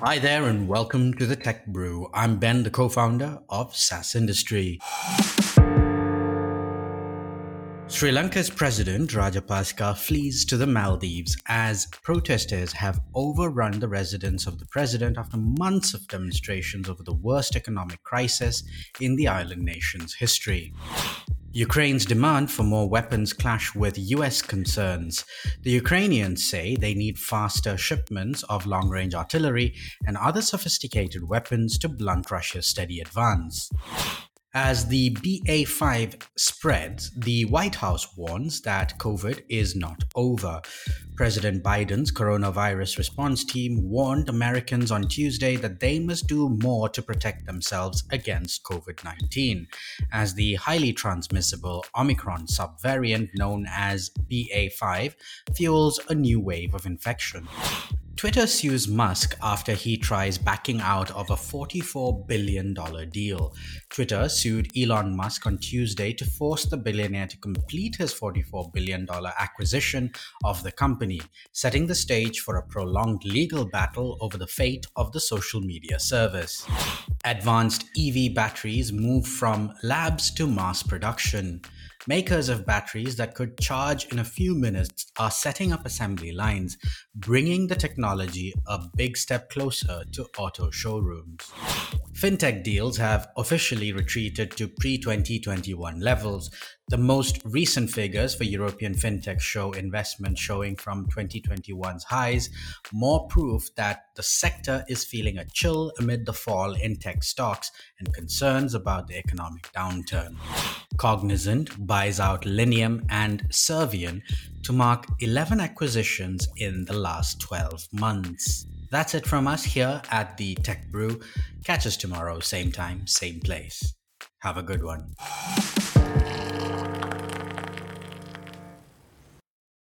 Hi there, and welcome to the Tech Brew. I'm Ben, the co founder of SaaS Industry. Sri Lanka's president Rajapaksa flees to the Maldives as protesters have overrun the residence of the president after months of demonstrations over the worst economic crisis in the island nation's history. Ukraine's demand for more weapons clash with US concerns. The Ukrainians say they need faster shipments of long range artillery and other sophisticated weapons to blunt Russia's steady advance. As the BA5 spreads, the White House warns that COVID is not over. President Biden's coronavirus response team warned Americans on Tuesday that they must do more to protect themselves against COVID 19, as the highly transmissible Omicron subvariant known as BA5 fuels a new wave of infection. Twitter sues Musk after he tries backing out of a $44 billion deal. Twitter sued Elon Musk on Tuesday to force the billionaire to complete his $44 billion acquisition of the company, setting the stage for a prolonged legal battle over the fate of the social media service. Advanced EV batteries move from labs to mass production. Makers of batteries that could charge in a few minutes are setting up assembly lines, bringing the technology a big step closer to auto showrooms. Fintech deals have officially retreated to pre 2021 levels, the most recent figures for European fintech show investment showing from 2021's highs, more proof that the sector is feeling a chill amid the fall in tech stocks and concerns about the economic downturn. Cognizant buys out Linium and Servian to mark 11 acquisitions in the last 12 months. That's it from us here at the Tech Brew. Catch us tomorrow, same time, same place. Have a good one.